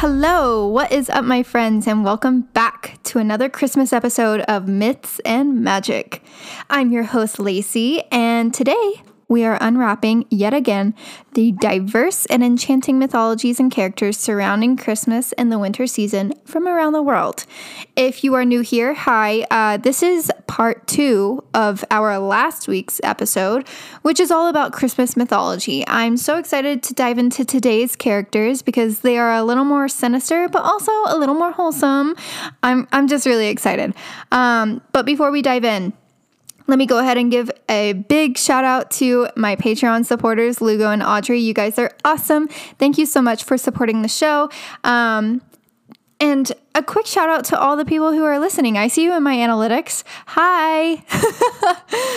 Hello. What is up, my friends, and welcome back to another Christmas episode of Myths and Magic. I'm your host, Laci, and today we are unwrapping yet again the diverse and enchanting mythologies and characters surrounding Christmas and the winter season from around the world. If you are new here, hi. Uh, this is part two of our last week's episode, which is all about Christmas mythology. I'm so excited to dive into today's characters because they are a little more sinister, but also a little more wholesome. I'm I'm just really excited. Um, but before we dive in, let me go ahead and give a big shout out to my Patreon supporters, Lugo and Audrey. You guys are awesome. Thank you so much for supporting the show. Um, and a quick shout out to all the people who are listening. I see you in my analytics. Hi.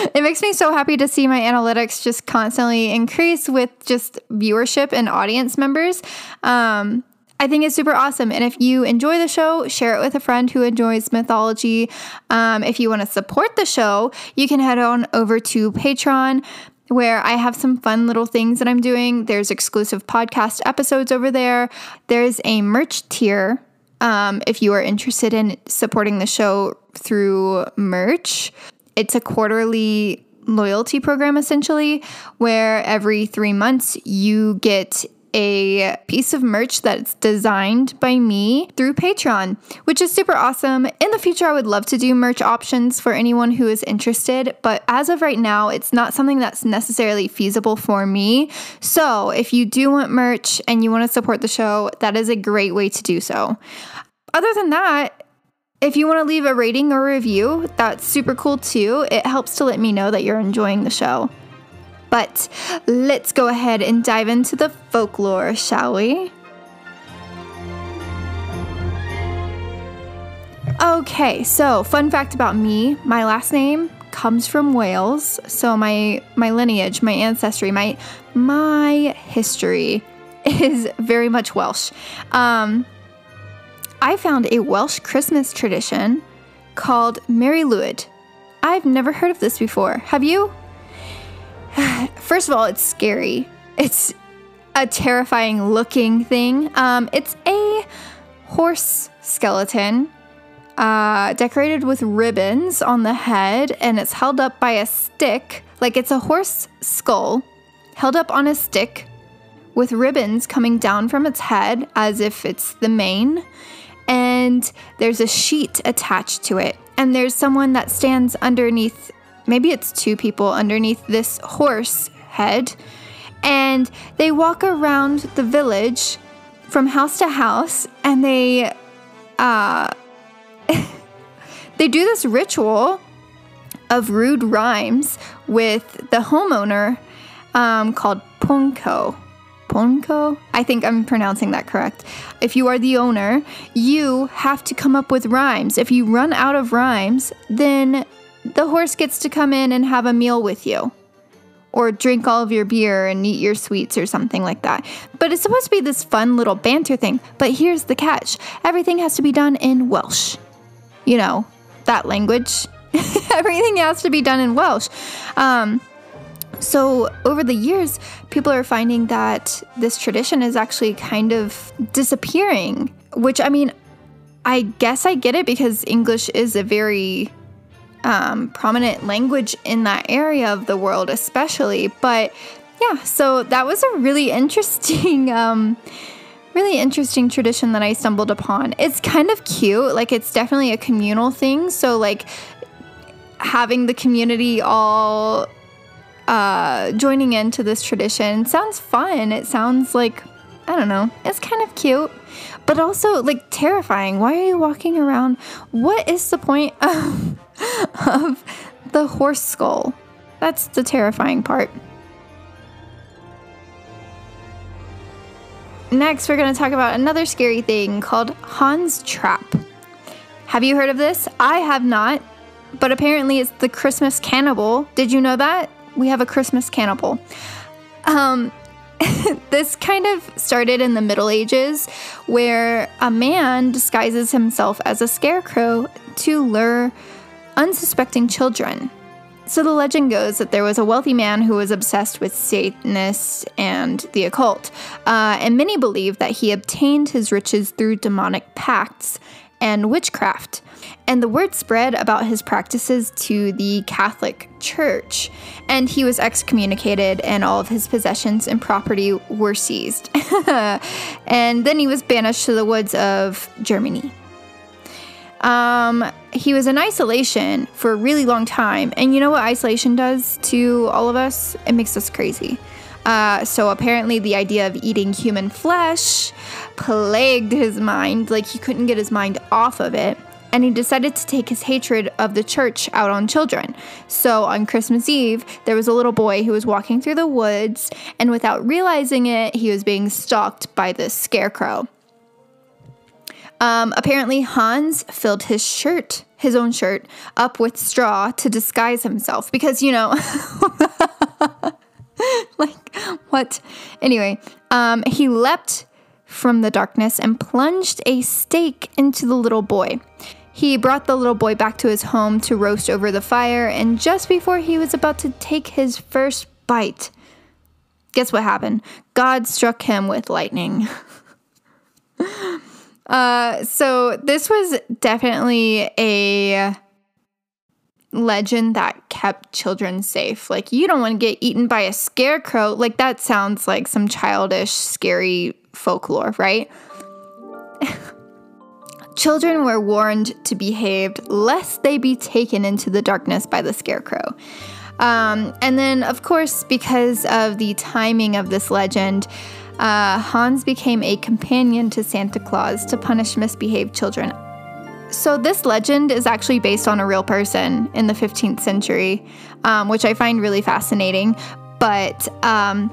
it makes me so happy to see my analytics just constantly increase with just viewership and audience members. Um, I think it's super awesome. And if you enjoy the show, share it with a friend who enjoys mythology. Um, if you want to support the show, you can head on over to Patreon where I have some fun little things that I'm doing. There's exclusive podcast episodes over there. There's a merch tier um, if you are interested in supporting the show through merch. It's a quarterly loyalty program essentially, where every three months you get a piece of merch that's designed by me through Patreon, which is super awesome. In the future, I would love to do merch options for anyone who is interested, but as of right now, it's not something that's necessarily feasible for me. So, if you do want merch and you want to support the show, that is a great way to do so. Other than that, if you want to leave a rating or review, that's super cool too. It helps to let me know that you're enjoying the show. But let's go ahead and dive into the folklore, shall we? Okay, so fun fact about me my last name comes from Wales. So my my lineage, my ancestry, my my history is very much Welsh. Um, I found a Welsh Christmas tradition called Mari Lwyd. I've never heard of this before. Have you? First of all, it's scary. It's a terrifying looking thing. Um, it's a horse skeleton uh, decorated with ribbons on the head, and it's held up by a stick. Like it's a horse skull held up on a stick with ribbons coming down from its head as if it's the mane. And there's a sheet attached to it. And there's someone that stands underneath maybe it's two people underneath this horse head, and they walk around the village from house to house, and they uh, they do this ritual of rude rhymes with the homeowner um, called Pwnco. Pwnco? I think I'm pronouncing that correct. If you are the owner, you have to come up with rhymes. If you run out of rhymes, then the horse gets to come in and have a meal with you or drink all of your beer and eat your sweets or something like that. But it's supposed to be this fun little banter thing. But here's the catch everything has to be done in Welsh. You know, that language. everything has to be done in Welsh. Um, so, over the years, people are finding that this tradition is actually kind of disappearing, which I mean, I guess I get it because English is a very um, prominent language in that area of the world, especially. But yeah, so that was a really interesting. Um, really interesting tradition that I stumbled upon. It's kind of cute. Like it's definitely a communal thing. So like having the community all uh, joining into this tradition sounds fun. It sounds like I don't know. It's kind of cute, but also like terrifying. Why are you walking around? What is the point of of the horse skull. That's the terrifying part. Next, we're going to talk about another scary thing called Hans Trapp. Have you heard of this? I have not, but apparently it's the Christmas cannibal. Did you know that? We have a Christmas cannibal. Um, this kind of started in the Middle Ages, where a man disguises himself as a scarecrow to lure unsuspecting children. So the legend goes that there was a wealthy man who was obsessed with Satanists and the occult, uh, and many believe that he obtained his riches through demonic pacts and witchcraft. And the word spread about his practices to the Catholic Church, and he was excommunicated, and all of his possessions and property were seized. and then he was banished to the woods of Germany. Um, he was in isolation for a really long time. And you know what isolation does to all of us? It makes us crazy. Uh, so apparently, the idea of eating human flesh plagued his mind. Like he couldn't get his mind off of it. And he decided to take his hatred of the church out on children. So on Christmas Eve, there was a little boy who was walking through the woods, and without realizing it, he was being stalked by this scarecrow. Um, apparently, Hans filled his shirt, his own shirt, up with straw to disguise himself because, you know, like, what? Anyway, um, he leapt from the darkness and plunged a stake into the little boy. He brought the little boy back to his home to roast over the fire, and just before he was about to take his first bite, guess what happened? God struck him with lightning. Uh, so this was definitely a legend that kept children safe. Like you don't want to get eaten by a scarecrow. Like that sounds like some childish, scary folklore, right? Children were warned to behave lest they be taken into the darkness by the scarecrow. Um, and then, of course, because of the timing of this legend, uh, Hans became a companion to Santa Claus to punish misbehaved children. So, this legend is actually based on a real person in the 15th century, um, which I find really fascinating. But um,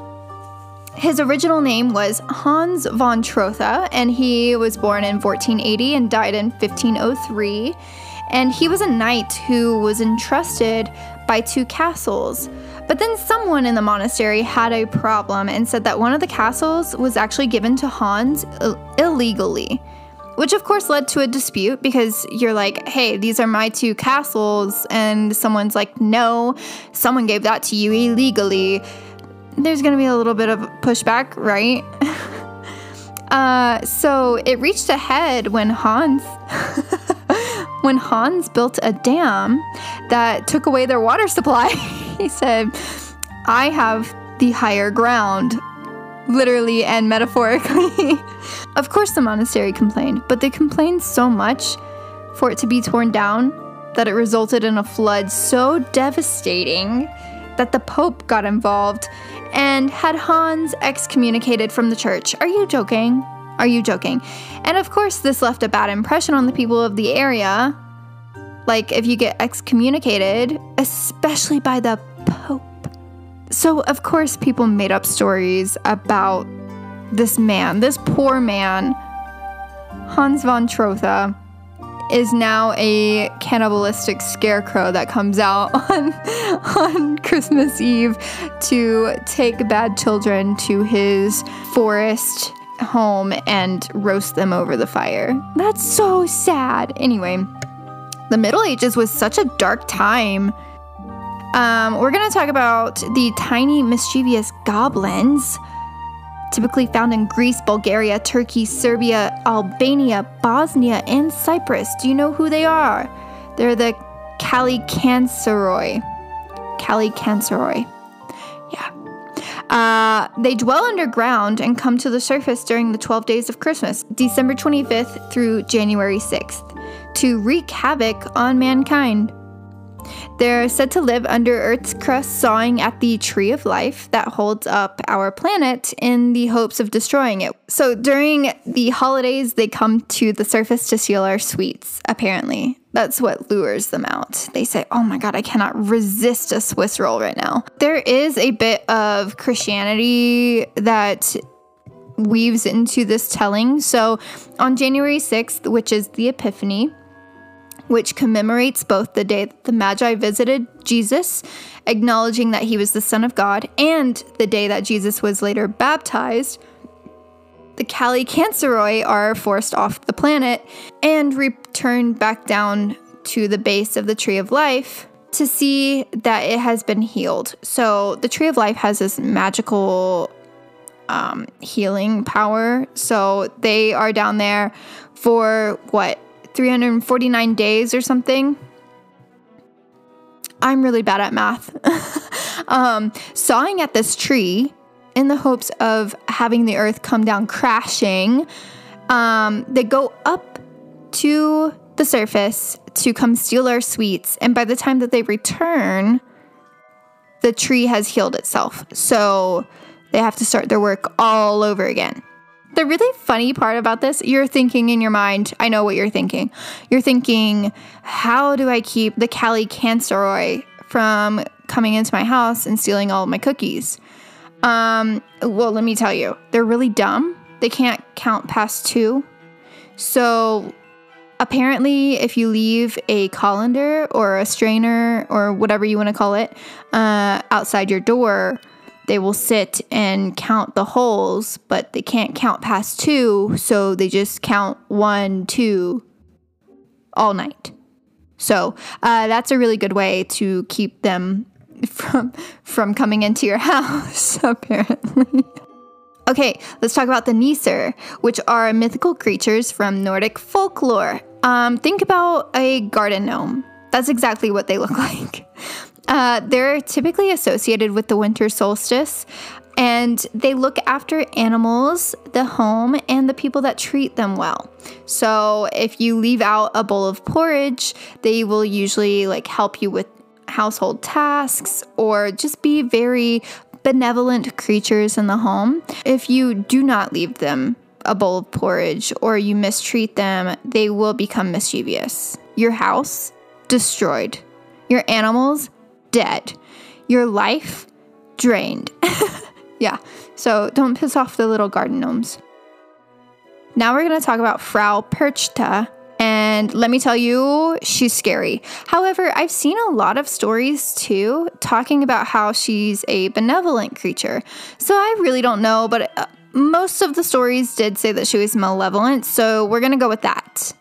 his original name was Hans von Trotha, and he was born in 1480 and died in 1503. And he was a knight who was entrusted by two castles. But then someone in the monastery had a problem and said that one of the castles was actually given to Hans Ill- illegally. Which, of course, led to a dispute because you're like, hey, these are my two castles. And someone's like, no, someone gave that to you illegally. There's going to be a little bit of pushback, right? uh, so it reached a head when Hans. when Hans built a dam that took away their water supply. he said, I have the higher ground, literally and metaphorically. of course, the monastery complained, but they complained so much for it to be torn down that it resulted in a flood so devastating that the Pope got involved and had Hans excommunicated from the church. Are you joking? Are you joking? And of course, this left a bad impression on the people of the area. Like, if you get excommunicated, especially by the. So, of course, people made up stories about this man, this poor man, Hans von Trotha, is now a cannibalistic scarecrow that comes out on, on Christmas Eve to take bad children to his forest home and roast them over the fire. That's so sad. Anyway, the Middle Ages was such a dark time. Um, we're going to talk about the tiny, mischievous goblins, typically found in Greece, Bulgaria, Turkey, Serbia, Albania, Bosnia, and Cyprus. Do you know who they are? They're the Kallikantzaroi. Kallikantzaroi. Yeah. Uh, they dwell underground and come to the surface during the 12 days of Christmas, December 25th through January 6th, to wreak havoc on mankind. They're said to live under Earth's crust, sawing at the tree of life that holds up our planet in the hopes of destroying it. So during the holidays, they come to the surface to steal our sweets, apparently. That's what lures them out. They say, Oh my God, I cannot resist a Swiss roll right now. There is a bit of Christianity that weaves into this telling. So on January 6th, which is the Epiphany, which commemorates both the day that the Magi visited Jesus, acknowledging that he was the Son of God, and the day that Jesus was later baptized, the Kallikantzaroi are forced off the planet and returned back down to the base of the Tree of Life to see that it has been healed. So the tree of life has this magical um, healing power. So they are down there for what 349 days or something. I'm really bad at math. um, sawing at this tree in the hopes of having the earth come down crashing. Um, they go up to the surface to come steal our sweets. And by the time that they return, the tree has healed itself. So they have to start their work all over again. The really funny part about this, you're thinking in your mind, I know what you're thinking. You're thinking, how do I keep the Kallikantzaroi from coming into my house and stealing all my cookies? Um, well, let me tell you, they're really dumb. They can't count past two. So apparently, if you leave a colander or a strainer or whatever you want to call it uh, outside your door, they will sit and count the holes, but they can't count past two, so they just count one, two all night. So uh, that's a really good way to keep them from from coming into your house, apparently. Okay, let's talk about the Nisser, which are mythical creatures from Nordic folklore. Um, think about a garden gnome. That's exactly what they look like. Uh, they're typically associated with the winter solstice, and they look after animals, the home, and the people that treat them well. So if you leave out a bowl of porridge, they will usually like help you with household tasks or just be very benevolent creatures in the home. If you do not leave them a bowl of porridge or you mistreat them, they will become mischievous. Your house destroyed. Your animals dead. Your life drained. yeah, so don't piss off the little garden gnomes. Now we're going to talk about Frau Perchta. And let me tell you, she's scary. However, I've seen a lot of stories too talking about how she's a benevolent creature. So I really don't know, but uh, most of the stories did say that she was malevolent. So we're going to go with that.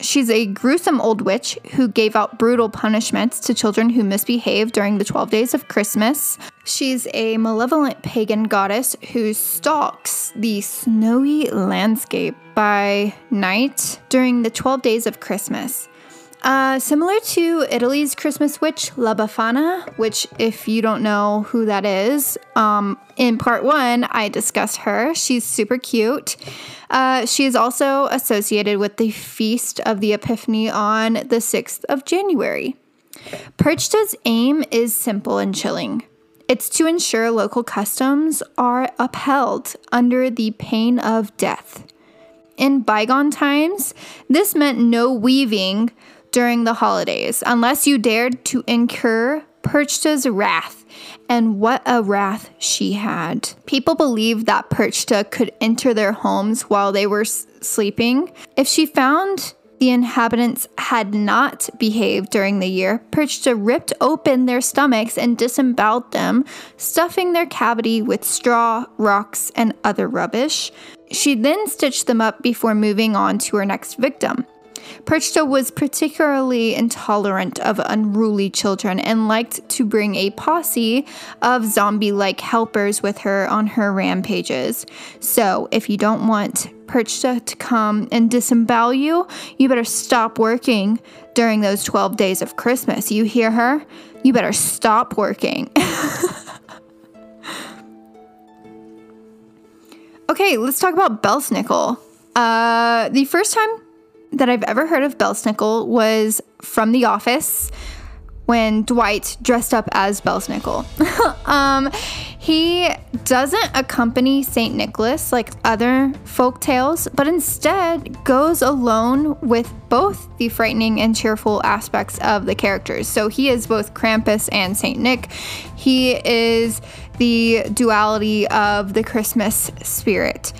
She's a gruesome old witch who gave out brutal punishments to children who misbehaved during the 12 days of Christmas. She's a malevolent pagan goddess who stalks the snowy landscape by night during the 12 days of Christmas. Uh, similar to Italy's Christmas witch, La Befana, which, if you don't know who that is, um, in part one, I discuss her. She's super cute. Uh, she is also associated with the Feast of the Epiphany on the 6th of January. Perchta's aim is simple and chilling. It's to ensure local customs are upheld under the pain of death. In bygone times, this meant no weaving during the holidays unless you dared to incur Perchta's wrath. And what a wrath she had. People believed that Perchta could enter their homes while they were sleeping. If she found the inhabitants had not behaved during the year, Perchta ripped open their stomachs and disemboweled them, stuffing their cavity with straw, rocks, and other rubbish. She then stitched them up before moving on to her next victim. Perchta was particularly intolerant of unruly children and liked to bring a posse of zombie like helpers with her on her rampages. So, if you don't want Perchta to come and disembowel you, you better stop working during those 12 days of Christmas. You hear her? You better stop working. okay, let's talk about Belsnickel. Uh, the first time that I've ever heard of Belsnickel was from The Office when Dwight dressed up as Belsnickel. um, he doesn't accompany St. Nicholas like other folk tales, but instead goes alone with both the frightening and cheerful aspects of the characters. So he is both Krampus and St. Nick. He is the duality of the Christmas spirit.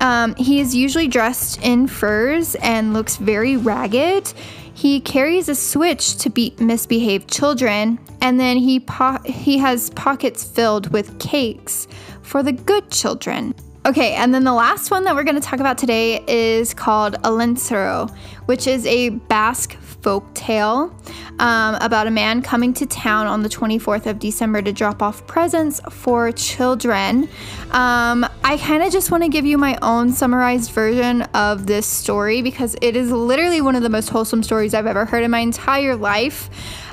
Um, he is usually dressed in furs and looks very ragged. He carries a switch to beat misbehaved children, and then he po- he has pockets filled with cakes for the good children. Okay, and then the last one that we're going to talk about today is called Olentzero, which is a Basque folk tale um, about a man coming to town on the 24th of December to drop off presents for children. Um, I kind of just want to give you my own summarized version of this story because it is literally one of the most wholesome stories I've ever heard in my entire life.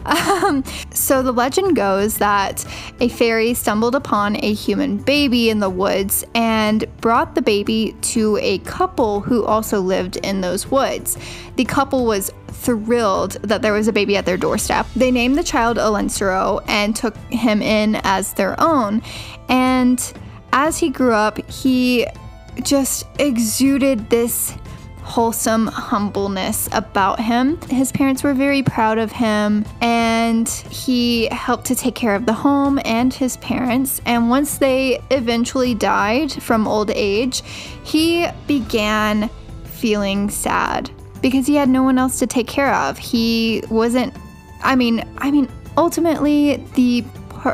Um, so the legend goes that a fairy stumbled upon a human baby in the woods and brought the baby to a couple who also lived in those woods. The couple was thrilled that there was a baby at their doorstep. They named the child Olentzero and took him in as their own. And as he grew up, he just exuded this wholesome humbleness about him. His parents were very proud of him and he helped to take care of the home and his parents. And once they eventually died from old age, he began feeling sad because he had no one else to take care of. He wasn't I mean, I mean ultimately the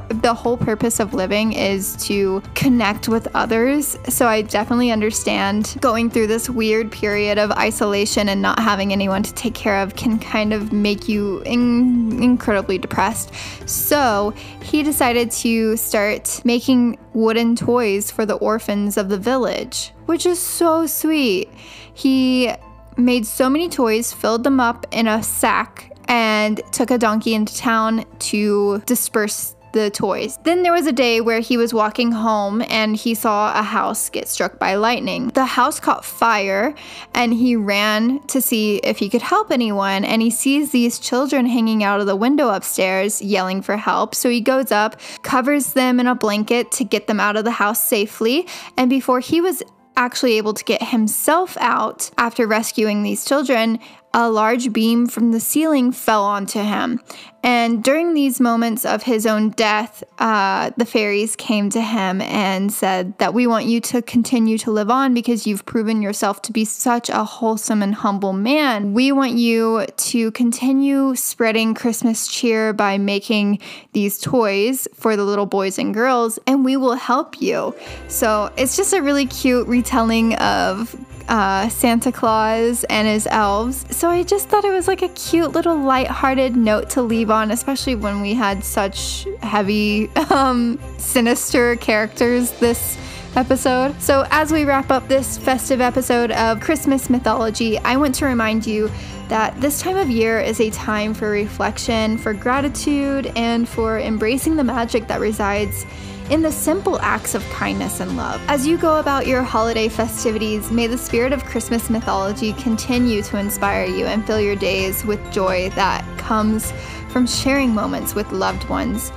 the whole purpose of living is to connect with others. So I definitely understand going through this weird period of isolation and not having anyone to take care of can kind of make you in- incredibly depressed. So he decided to start making wooden toys for the orphans of the village, which is so sweet. He made so many toys, filled them up in a sack, and took a donkey into town to disperse the toys. Then there was a day where he was walking home and he saw a house get struck by lightning. The house caught fire and he ran to see if he could help anyone and he sees these children hanging out of the window upstairs yelling for help. So he goes up, covers them in a blanket to get them out of the house safely, and before he was actually able to get himself out after rescuing these children, a large beam from the ceiling fell onto him. And during these moments of his own death, uh, the fairies came to him and said that we want you to continue to live on because you've proven yourself to be such a wholesome and humble man. We want you to continue spreading Christmas cheer by making these toys for the little boys and girls, and we will help you. So it's just a really cute retelling of uh, Santa Claus and his elves. So I just thought it was like a cute little light-hearted note to leave on, especially when we had such heavy, um, sinister characters this episode. So as we wrap up this festive episode of Christmas mythology, I want to remind you that this time of year is a time for reflection, for gratitude, and for embracing the magic that resides in the simple acts of kindness and love. As you go about your holiday festivities, may the spirit of Christmas mythology continue to inspire you and fill your days with joy that comes from sharing moments with loved ones.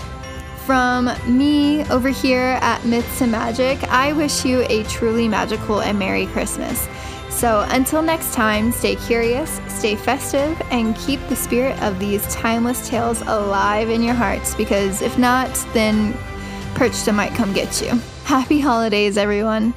From me over here at Myths and Magic, I wish you a truly magical and Merry Christmas. So until next time, stay curious, stay festive, and keep the spirit of these timeless tales alive in your hearts because if not, then Perchta might come get you. Happy holidays, everyone.